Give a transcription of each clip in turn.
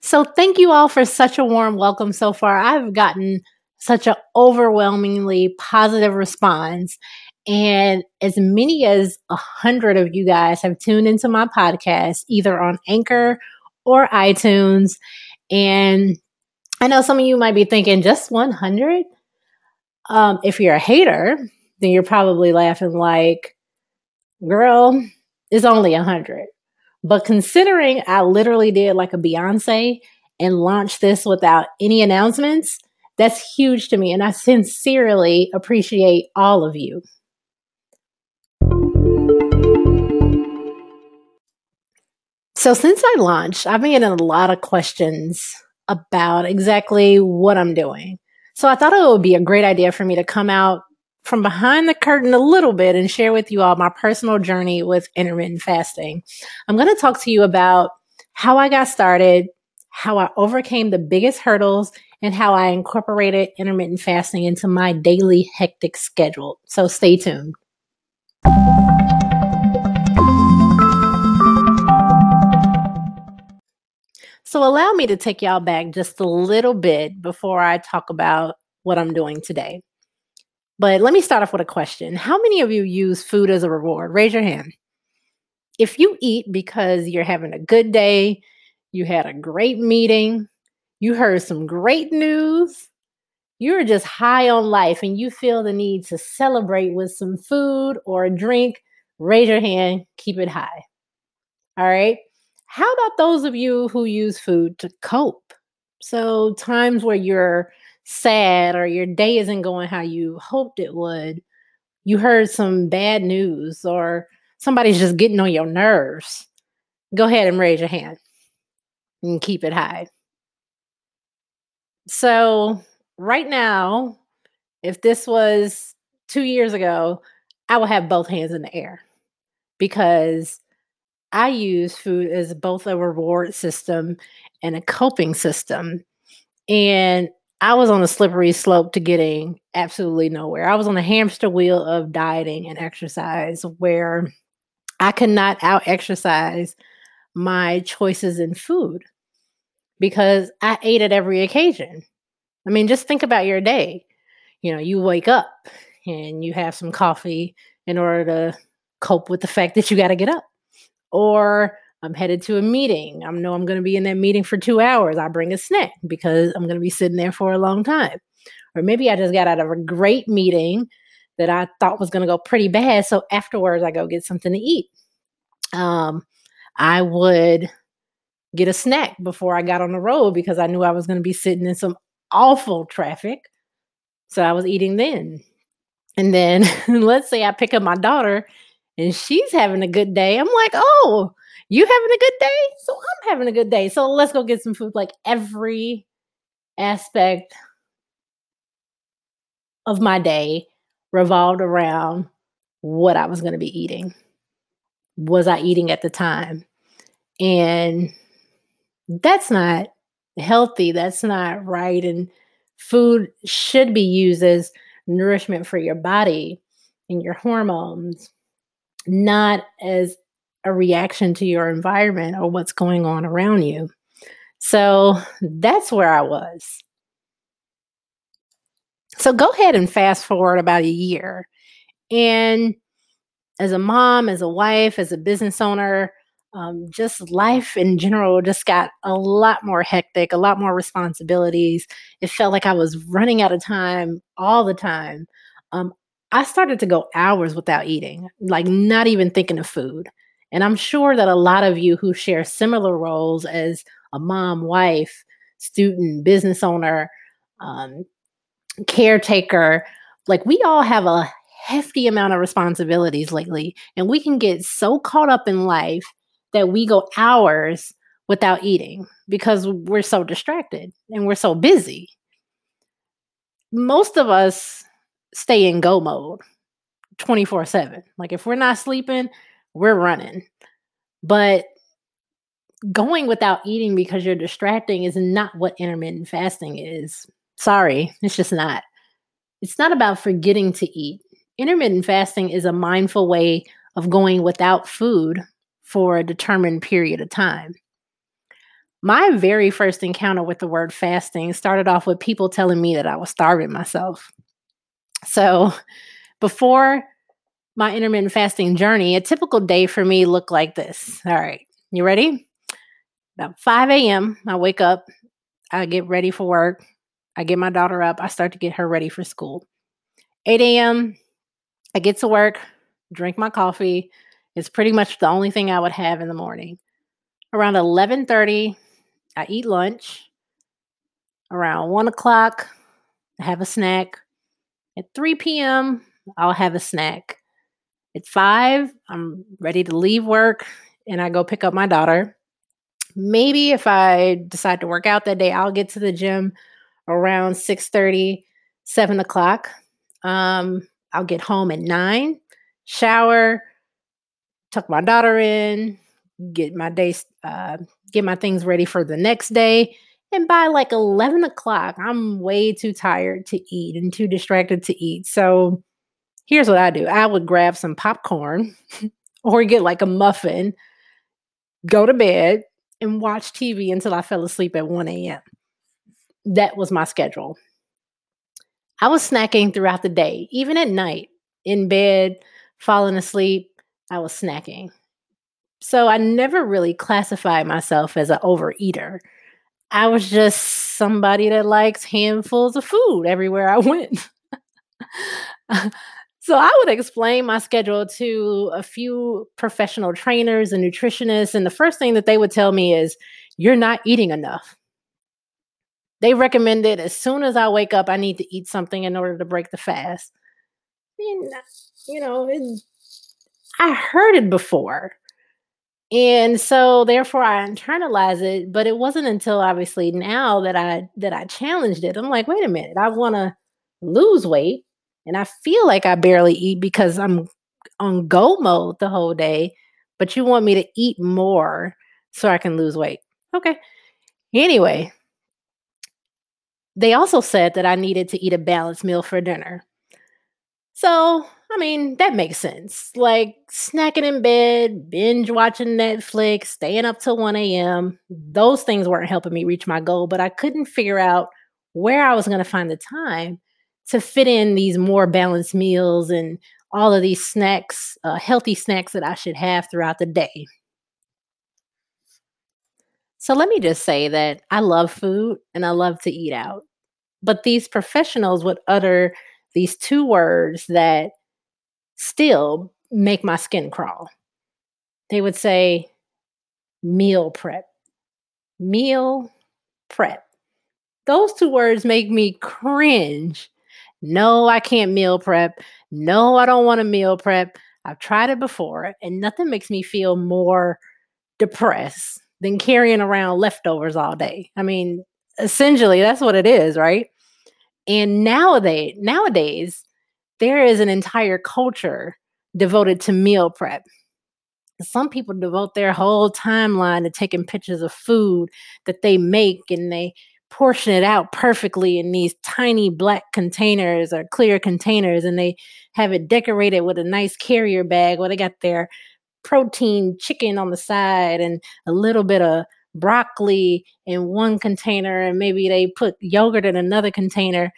So, thank you all for such a warm welcome so far. I've gotten such an overwhelmingly positive response. And as many as a hundred of you guys have tuned into my podcast, either on Anchor or iTunes. And I know some of you might be thinking, just 100? Um, if you're a hater, then you're probably laughing like, girl, it's only 100. But considering I literally did like a Beyonce and launched this without any announcements, that's huge to me. And I sincerely appreciate all of you. So, since I launched, I've been getting a lot of questions about exactly what I'm doing. So, I thought it would be a great idea for me to come out from behind the curtain a little bit and share with you all my personal journey with intermittent fasting. I'm going to talk to you about how I got started, how I overcame the biggest hurdles, and how I incorporated intermittent fasting into my daily hectic schedule. So stay tuned. So, allow me to take y'all back just a little bit before I talk about what I'm doing today. But let me start off with a question. How many of you use food as a reward? Raise your hand. If you eat because you're having a good day, you had a great meeting, you heard some great news, you're just high on life and you feel the need to celebrate with some food or a drink, raise your hand, keep it high. All right. How about those of you who use food to cope? So, times where you're sad or your day isn't going how you hoped it would, you heard some bad news or somebody's just getting on your nerves, go ahead and raise your hand and keep it high. So, right now, if this was two years ago, I would have both hands in the air because I use food as both a reward system and a coping system. And I was on a slippery slope to getting absolutely nowhere. I was on a hamster wheel of dieting and exercise where I could not out exercise my choices in food because I ate at every occasion. I mean, just think about your day. You know, you wake up and you have some coffee in order to cope with the fact that you got to get up. Or I'm headed to a meeting. I know I'm going to be in that meeting for two hours. I bring a snack because I'm going to be sitting there for a long time. Or maybe I just got out of a great meeting that I thought was going to go pretty bad. So afterwards, I go get something to eat. Um, I would get a snack before I got on the road because I knew I was going to be sitting in some awful traffic. So I was eating then. And then let's say I pick up my daughter and she's having a good day. I'm like, oh, you having a good day? So I'm having a good day. So let's go get some food. Like every aspect of my day revolved around what I was going to be eating. Was I eating at the time? And that's not healthy. That's not right. And food should be used as nourishment for your body and your hormones, not as a reaction to your environment or what's going on around you. So that's where I was. So go ahead and fast forward about a year. And as a mom, as a wife, as a business owner, um, just life in general just got a lot more hectic, a lot more responsibilities. It felt like I was running out of time all the time. Um, I started to go hours without eating, like not even thinking of food. And I'm sure that a lot of you who share similar roles as a mom, wife, student, business owner, um, caretaker, like we all have a hefty amount of responsibilities lately. And we can get so caught up in life that we go hours without eating because we're so distracted and we're so busy. Most of us stay in go mode 24 7. Like if we're not sleeping, we're running. But going without eating because you're distracting is not what intermittent fasting is. Sorry, it's just not. It's not about forgetting to eat. Intermittent fasting is a mindful way of going without food for a determined period of time. My very first encounter with the word fasting started off with people telling me that I was starving myself. So, before my intermittent fasting journey, a typical day for me looked like this. All right, you ready? About 5 a.m., I wake up, I get ready for work, I get my daughter up, I start to get her ready for school. 8 a.m., I get to work, drink my coffee. It's pretty much the only thing I would have in the morning. Around 11:30, I eat lunch. Around 1 o'clock, I have a snack. At 3 p.m., I'll have a snack. At 5, I'm ready to leave work and I go pick up my daughter. Maybe if I decide to work out that day, I'll get to the gym around 6:30, 7 o'clock. Um, I'll get home at 9, shower, tuck my daughter in, get my day, uh, get my things ready for the next day. And by like 11 o'clock, I'm way too tired to eat and too distracted to eat. So here's what I do I would grab some popcorn or get like a muffin, go to bed, and watch TV until I fell asleep at 1 a.m. That was my schedule. I was snacking throughout the day, even at night, in bed, falling asleep, I was snacking. So I never really classified myself as an overeater. I was just somebody that likes handfuls of food everywhere I went. so I would explain my schedule to a few professional trainers and nutritionists, and the first thing that they would tell me is, You're not eating enough. They recommended as soon as I wake up, I need to eat something in order to break the fast. You know, it, I heard it before. And so therefore I internalize it, but it wasn't until obviously now that I that I challenged it. I'm like, wait a minute, I want to lose weight and I feel like I barely eat because I'm on go mode the whole day, but you want me to eat more so I can lose weight. Okay. Anyway, they also said that I needed to eat a balanced meal for dinner. So, I mean, that makes sense. Like snacking in bed, binge watching Netflix, staying up till 1 a.m. Those things weren't helping me reach my goal, but I couldn't figure out where I was going to find the time to fit in these more balanced meals and all of these snacks, uh, healthy snacks that I should have throughout the day. So let me just say that I love food and I love to eat out. But these professionals would utter these two words that still make my skin crawl. They would say, meal prep. Meal prep. Those two words make me cringe. No, I can't meal prep. No, I don't want to meal prep. I've tried it before, and nothing makes me feel more depressed than carrying around leftovers all day. I mean, essentially, that's what it is, right? And nowadays, nowadays, there is an entire culture devoted to meal prep. Some people devote their whole timeline to taking pictures of food that they make and they portion it out perfectly in these tiny black containers or clear containers and they have it decorated with a nice carrier bag where they got their protein chicken on the side and a little bit of broccoli in one container and maybe they put yogurt in another container.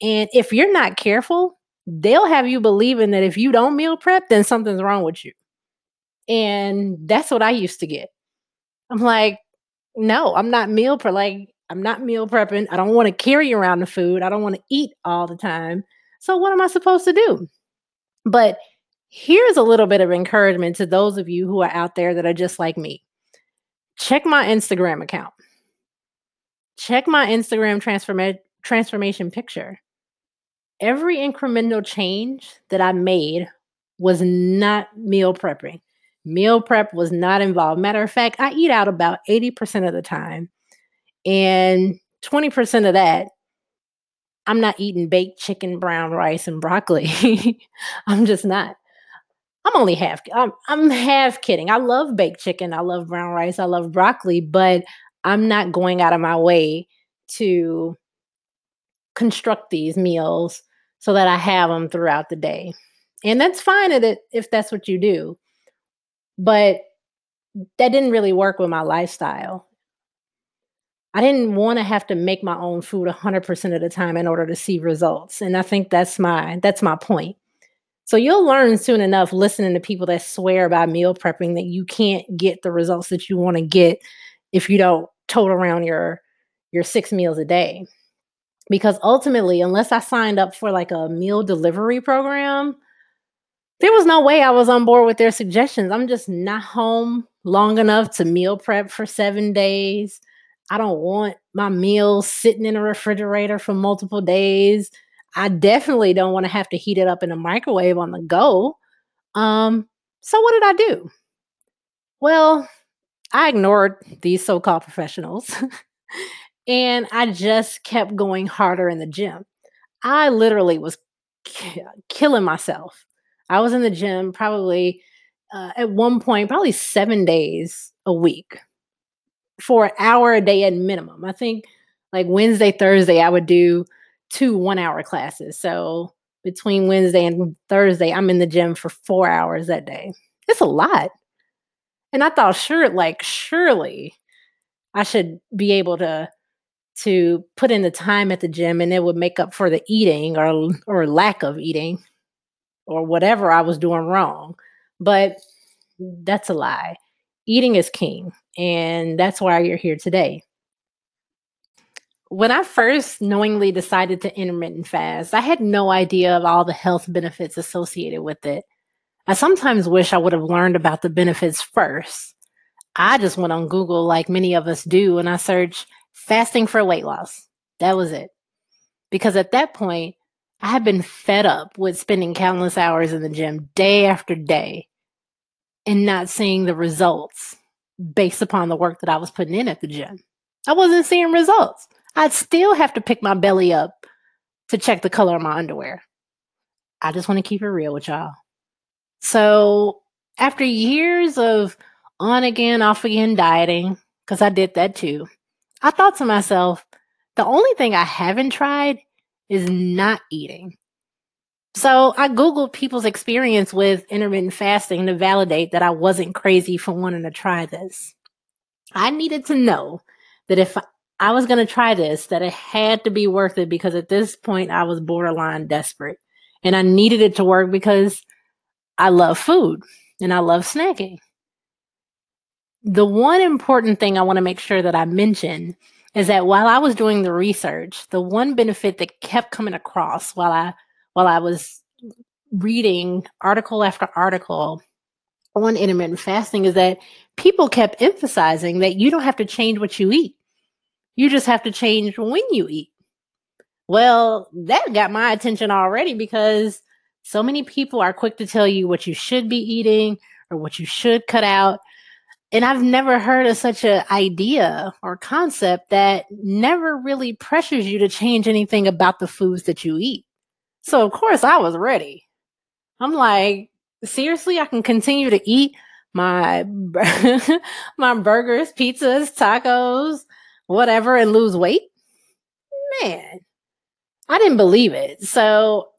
And if you're not careful, they'll have you believing that if you don't meal prep, then something's wrong with you. And that's what I used to get. I'm like, no, I'm not meal prep. Like, I'm not meal prepping. I don't want to carry around the food. I don't want to eat all the time. So, what am I supposed to do? But here's a little bit of encouragement to those of you who are out there that are just like me check my Instagram account. Check my Instagram transforma- transformation picture. Every incremental change that I made was not meal prepping. Meal prep was not involved. Matter of fact, I eat out about 80% of the time. And 20% of that, I'm not eating baked chicken, brown rice, and broccoli. I'm just not. I'm only half I'm I'm half kidding. I love baked chicken, I love brown rice, I love broccoli, but I'm not going out of my way to construct these meals so that I have them throughout the day. And that's fine if, that's what you do. But that didn't really work with my lifestyle. I didn't wanna have to make my own food 100% of the time in order to see results, and I think that's my that's my point. So you'll learn soon enough listening to people that swear by meal prepping that you can't get the results that you wanna get if you don't tote around your your 6 meals a day. Because ultimately, unless I signed up for, like, a meal delivery program there was no way I was on board with their suggestions. I'm just not home long enough to meal prep for 7 days. I don't want my meals sitting in a refrigerator for multiple days. I definitely don't wanna have to heat it up in a microwave on the go. Um, so what did I do? Well, I ignored these so-called professionals, and I just kept going harder in the gym. I literally was ki killing myself. I was in the gym probably, uh, at one point, probably 7 days a week for an hour a day at minimum. I think, like, Wednesday, Thursday, I would do 2 one-hour classes. So between Wednesday and Thursday, I'm in the gym for 4 hours that day. It's a lot. And I thought, sure like, surely I should be able to to put in the time at the gym, and it would make up for the eating or or lack of eating or whatever I was doing wrong. But that's a lie. Eating is king, and that's why you're here today. When I first knowingly decided to intermittent fast, I had no idea of all the health benefits associated with it. I sometimes wish I would have learned about the benefits first. I just went on Google like many of us do, and I searched "fasting for weight loss." That was it. Because at that point, I had been fed up with spending countless hours in the gym day after day and not seeing the results based upon the work that I was putting in at the gym. I wasn't seeing results. I'd still have to pick my belly up to check the color of my underwear. I just wanna keep it real with y'all. So, after years of on again, off again dieting, because I did that too, I thought to myself, "The only thing I haven't tried is not eating." So, I Googled people's experience with intermittent fasting to validate that I wasn't crazy for wanting to try this. I needed to know that if I was gonna try this, that it had to be worth it because at this point, I was borderline desperate, and I needed it to work because I love food and I love snacking. The one important thing I wanna make sure that I mention is that while I was doing the research, the one benefit that kept coming across while I while I was reading article after article on intermittent fasting is that people kept emphasizing that you don't have to change what you eat. You just have to change when you eat. Well, that got my attention already because so many people are quick to tell you what you should be eating or what you should cut out, and I've never heard of such an idea or concept that never really pressures you to change anything about the foods that you eat. So, of course, I was ready. I'm like, "Seriously, I can continue to eat my my burgers, pizzas, tacos, whatever, and lose weight?" Man, I didn't believe it. So,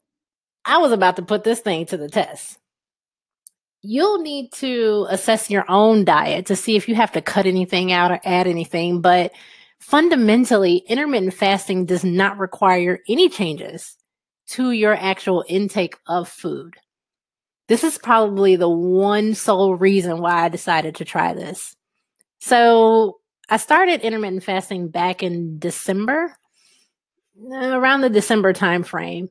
I was about to put this thing to the test. You'll need to assess your own diet to see if you have to cut anything out or add anything, but fundamentally, intermittent fasting does not require any changes to your actual intake of food. This is probably the one sole reason why I decided to try this. So, I started intermittent fasting back in December, uh, around the December timeframe.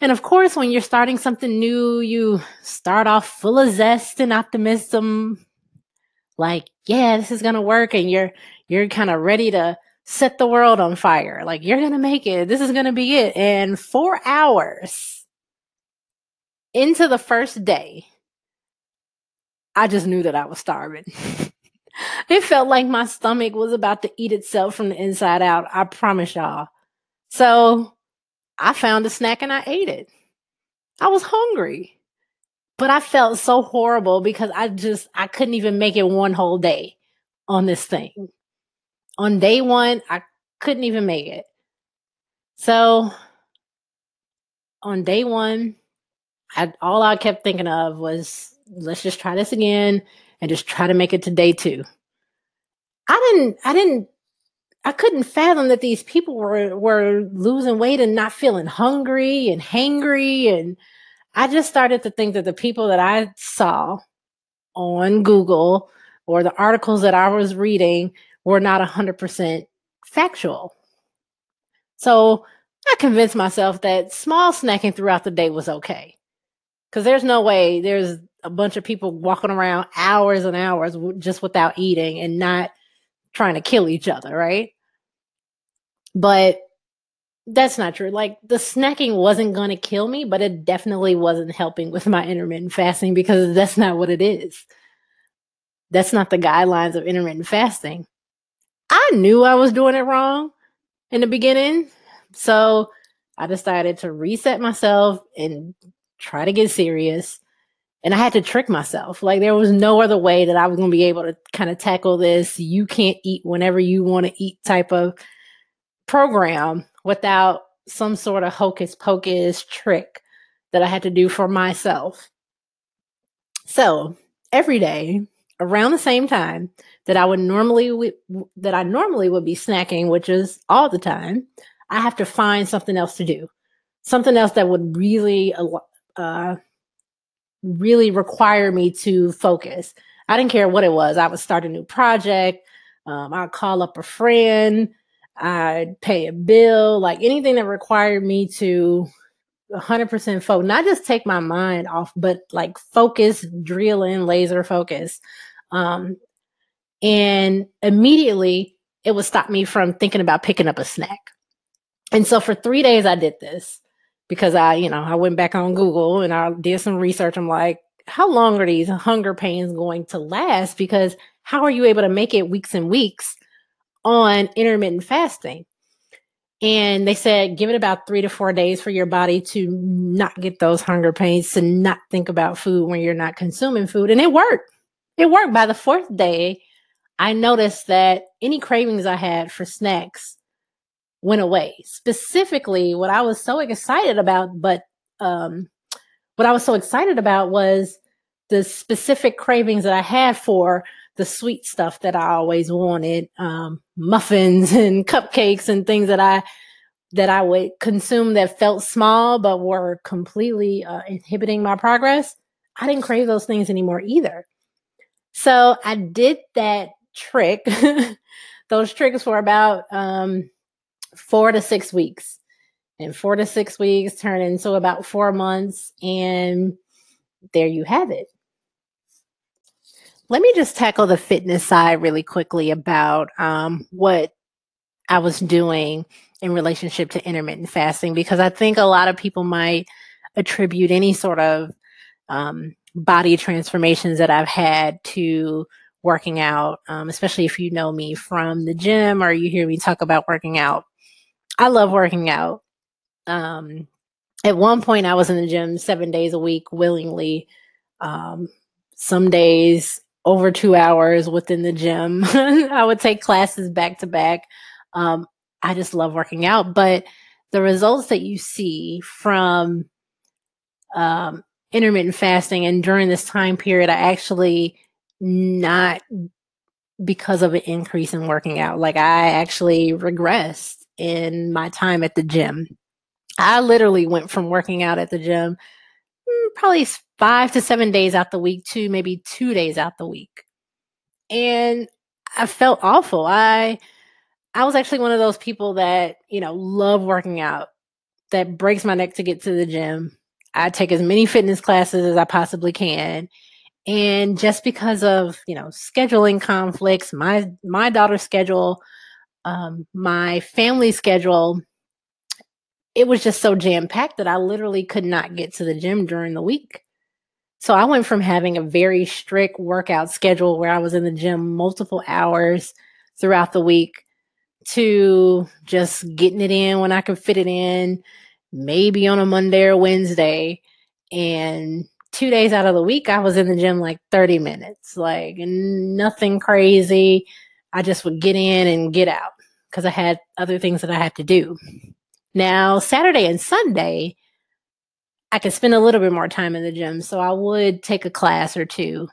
And, of course, when you're starting something new, you start off full of zest and optimism, like, "Yeah, this is gonna work," and you're you're kinda ready to set the world on fire, like, "You're gonna make it, this is gonna be it," and 4 hours into the 1st day I just knew that I was starving. It felt like my stomach was about to eat itself from the inside out, I promise y'all. So, I found a snack and I ate it. I was hungry, but I felt so horrible because I just I couldn't even make it 1 whole day on this thing. On day 1, I couldn't even make it. So on day 1, I all I kept thinking of was, "Let's just try this again and just try to make it to day 2." I didn't I didn't I couldn't fathom that these people were were losing weight and not feeling hungry and hangry and I just started to think that the people that I saw on Google or the articles that I was reading were not 100% factual. So I convinced myself that small snacking throughout the day was okay. Because there's no way there's a bunch of people walking around hours and hours just without eating and not trying to kill each other, right? But that's not true. Like the snacking wasn't going to kill me, but it definitely wasn't helping with my intermittent fasting because that's not what it is. That's not the guidelines of intermittent fasting. I knew I was doing it wrong in the beginning. So I decided to reset myself and try to get serious. And I had to trick myself. Like there was no other way that I was going to be able to kind of tackle this. You can't eat whenever you want to eat type of program without some sort of hocus pocus trick that I had to do for myself. So every day around the same time that I would normally that I normally would be snacking, which is all the time, I have to find something else to do, something else that would really uh, really require me to focus. I didn't care what it was. I would start a new project. Um, I'd call up a friend. I'd pay a bill, like anything that required me to 100% focus, not just take my mind off, but like focus, drill in, laser focus. Um, and immediately it would stop me from thinking about picking up a snack. And so for three days, I did this because I, you know, I went back on Google and I did some research. I'm like, how long are these hunger pains going to last? Because how are you able to make it weeks and weeks on intermittent fasting? And they said, give it about three to four days for your body to not get those hunger pains, to not think about food when you're not consuming food. And it worked. It worked. By the fourth day, I noticed that any cravings I had for snacks went away. Specifically, what I was so excited about, but um, what I was so excited about was the specific cravings that I had for the sweet stuff that I always wanted, um, muffins and cupcakes and things that I that I would consume that felt small but were completely uh, inhibiting my progress. I didn't crave those things anymore either. So I did that trick, those tricks for about um, four to six weeks. And four to six weeks turn into about four months. And there you have it. Let me just tackle the fitness side really quickly about um, what I was doing in relationship to intermittent fasting, because I think a lot of people might attribute any sort of um, body transformations that I've had to working out, um, especially if you know me from the gym or you hear me talk about working out. I love working out. Um, at one point, I was in the gym seven days a week willingly. Um, some days over two hours within the gym. I would take classes back to back. Um, I just love working out. But the results that you see from um, intermittent fasting and during this time period, I actually not because of an increase in working out. Like I actually regressed in my time at the gym. I literally went from working out at the gym mm, probably five to seven days out the week to maybe two days out the week. And I felt awful. I I was actually one of those people that, you know, love working out, that breaks my neck to get to the gym. I take as many fitness classes as I possibly can. And just because of, you know, scheduling conflicts, my my daughter's schedule um, my family schedule, it was just so jam packed that I literally could not get to the gym during the week. So I went from having a very strict workout schedule where I was in the gym multiple hours throughout the week to just getting it in when I could fit it in, maybe on a Monday or Wednesday. And two days out of the week, I was in the gym like 30 minutes, like nothing crazy. I just would get in and get out because I had other things that I had to do. Now, Saturday and Sunday, I could spend a little bit more time in the gym. So I would take a class or two,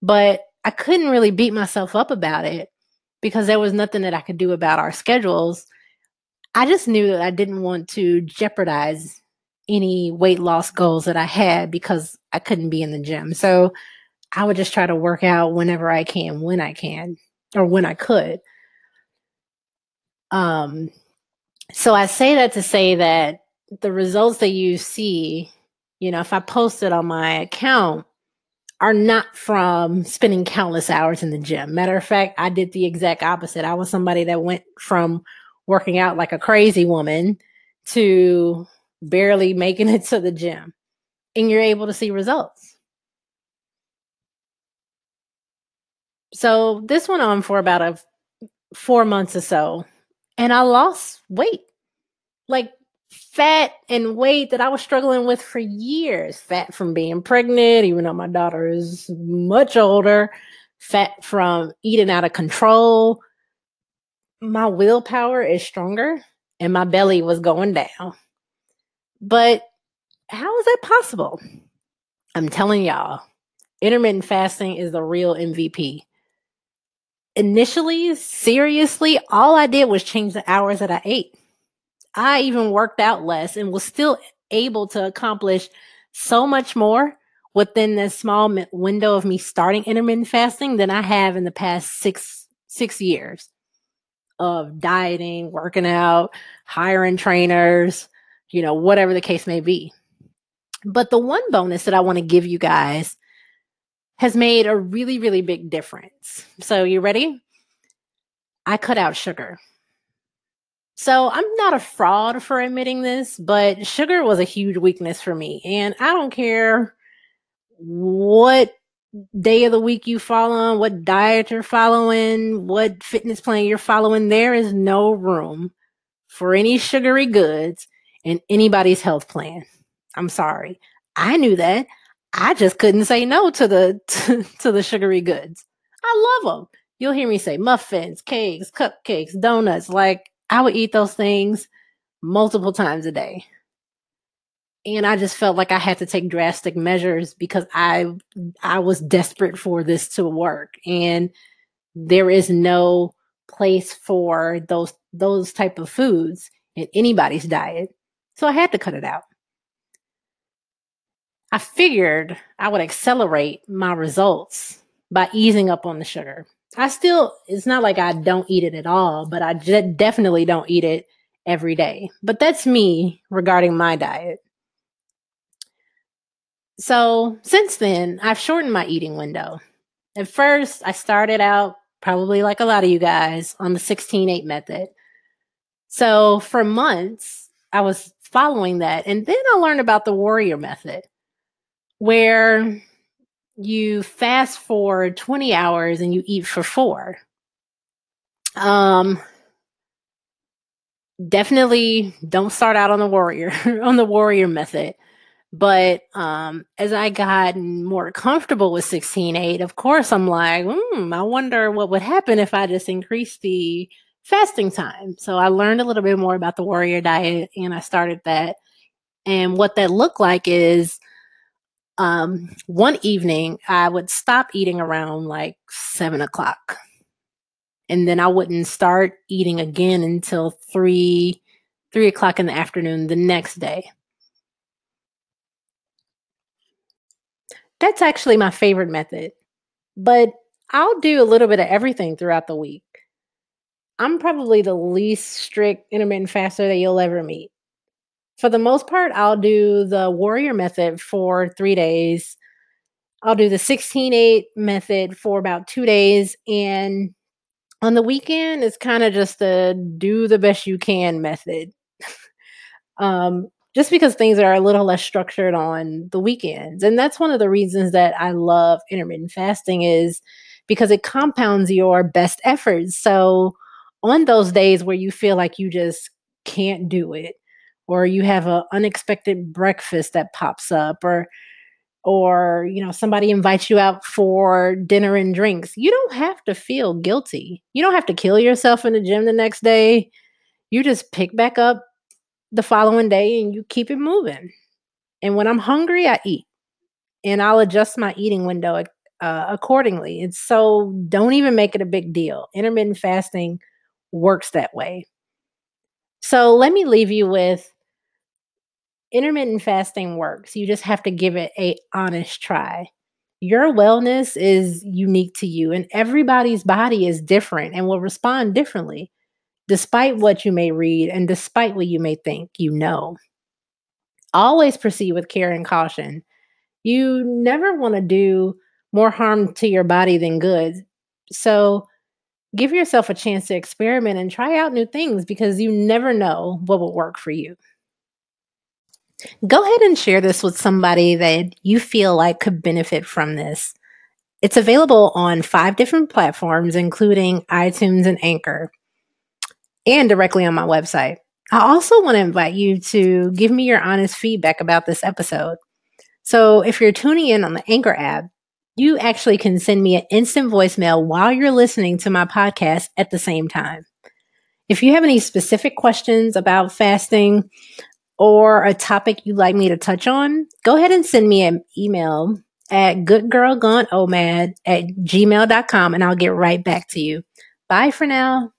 but I couldn't really beat myself up about it because there was nothing that I could do about our schedules. I just knew that I didn't want to jeopardize any weight loss goals that I had because I couldn't be in the gym. So I would just try to work out whenever I can, when I can, or when I could. Um, so I say that to say that the results that you see, you know, if I post it on my account, are not from spending countless hours in the gym. Matter of fact, I did the exact opposite. I was somebody that went from working out like a crazy woman to barely making it to the gym. And you're able to see results. So this went on for about a four months or so, and I lost weight. Like fat and weight that I was struggling with for years. Fat from being pregnant, even though my daughter is much older. Fat from eating out of control. My willpower is stronger and my belly was going down. But how is that possible? I'm telling y'all, intermittent fasting is the real MVP. Initially, seriously, all I did was change the hours that I ate. I even worked out less and was still able to accomplish so much more within this small window of me starting intermittent fasting than I have in the past six six years of dieting, working out, hiring trainers, you know, whatever the case may be. But the one bonus that I want to give you guys has made a really, really big difference. So, you ready? I cut out sugar. So I'm not a fraud for admitting this, but sugar was a huge weakness for me. And I don't care what day of the week you follow, what diet you're following, what fitness plan you're following, there is no room for any sugary goods in anybody's health plan. I'm sorry. I knew that. I just couldn't say no to the to, to the sugary goods. I love them. You'll hear me say muffins, cakes, cupcakes, donuts. Like I would eat those things multiple times a day. And I just felt like I had to take drastic measures because I I was desperate for this to work. And there is no place for those those type of foods in anybody's diet. So I had to cut it out. I figured I would accelerate my results by easing up on the sugar. I still, it's not like I don't eat it at all, but I j- definitely don't eat it every day. But that's me regarding my diet. So since then, I've shortened my eating window. At first, I started out probably like a lot of you guys on the 16 8 method. So for months, I was following that. And then I learned about the warrior method, where you fast for 20 hours and you eat for four. Um, definitely don't start out on the warrior on the warrior method. But um, as I got more comfortable with 16.8, of course, I'm like, hmm, I wonder what would happen if I just increased the fasting time. So I learned a little bit more about the warrior diet and I started that. And what that looked like is um, one evening I would stop eating around like seven o'clock. And then I wouldn't start eating again until three, three o'clock in the afternoon the next day. That's actually my favorite method. But I'll do a little bit of everything throughout the week. I'm probably the least strict intermittent faster that you'll ever meet for the most part, I'll do the warrior method for three days. I'll do the 16 8 method for about two days. And on the weekend, it's kind of just a do the best you can method. um, just because things are a little less structured on the weekends. And that's one of the reasons that I love intermittent fasting is because it compounds your best efforts. So on those days where you feel like you just can't do it, or you have an unexpected breakfast that pops up or or you know somebody invites you out for dinner and drinks you don't have to feel guilty you don't have to kill yourself in the gym the next day you just pick back up the following day and you keep it moving and when i'm hungry i eat and i'll adjust my eating window uh, accordingly. and so don't even make it a big deal. Intermittent fasting works that way. So let me leave you with intermittent fasting works. You just have to give it a honest try. Your wellness is unique to you and everybody's body is different and will respond differently despite what you may read and despite what you may think you know. Always proceed with care and caution. You never want to do more harm to your body than good. So give yourself a chance to experiment and try out new things because you never know what will work for you. Go ahead and share this with somebody that you feel like could benefit from this. It's available on five different platforms, including iTunes and Anchor, and directly on my website. I also want to invite you to give me your honest feedback about this episode. So if you're tuning in on the Anchor app, you actually can send me an instant voicemail while you're listening to my podcast at the same time. If you have any specific questions about fasting or a topic you'd like me to touch on, go ahead and send me an email at goodgirlgoneomad at gmail.com and I'll get right back to you. Bye for now.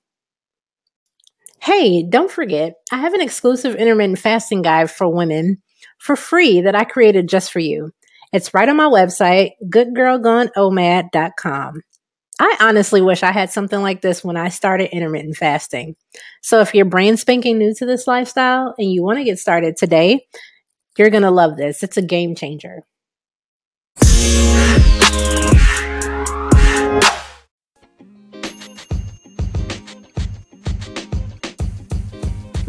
Hey, don't forget, I have an exclusive intermittent fasting guide for women for free that I created just for you. It's right on my website, goodgirlgoneomad.com. I honestly wish I had something like this when I started intermittent fasting. So if you're brand spanking new to this lifestyle and you want to get started today, you're going to love this. It's a game changer.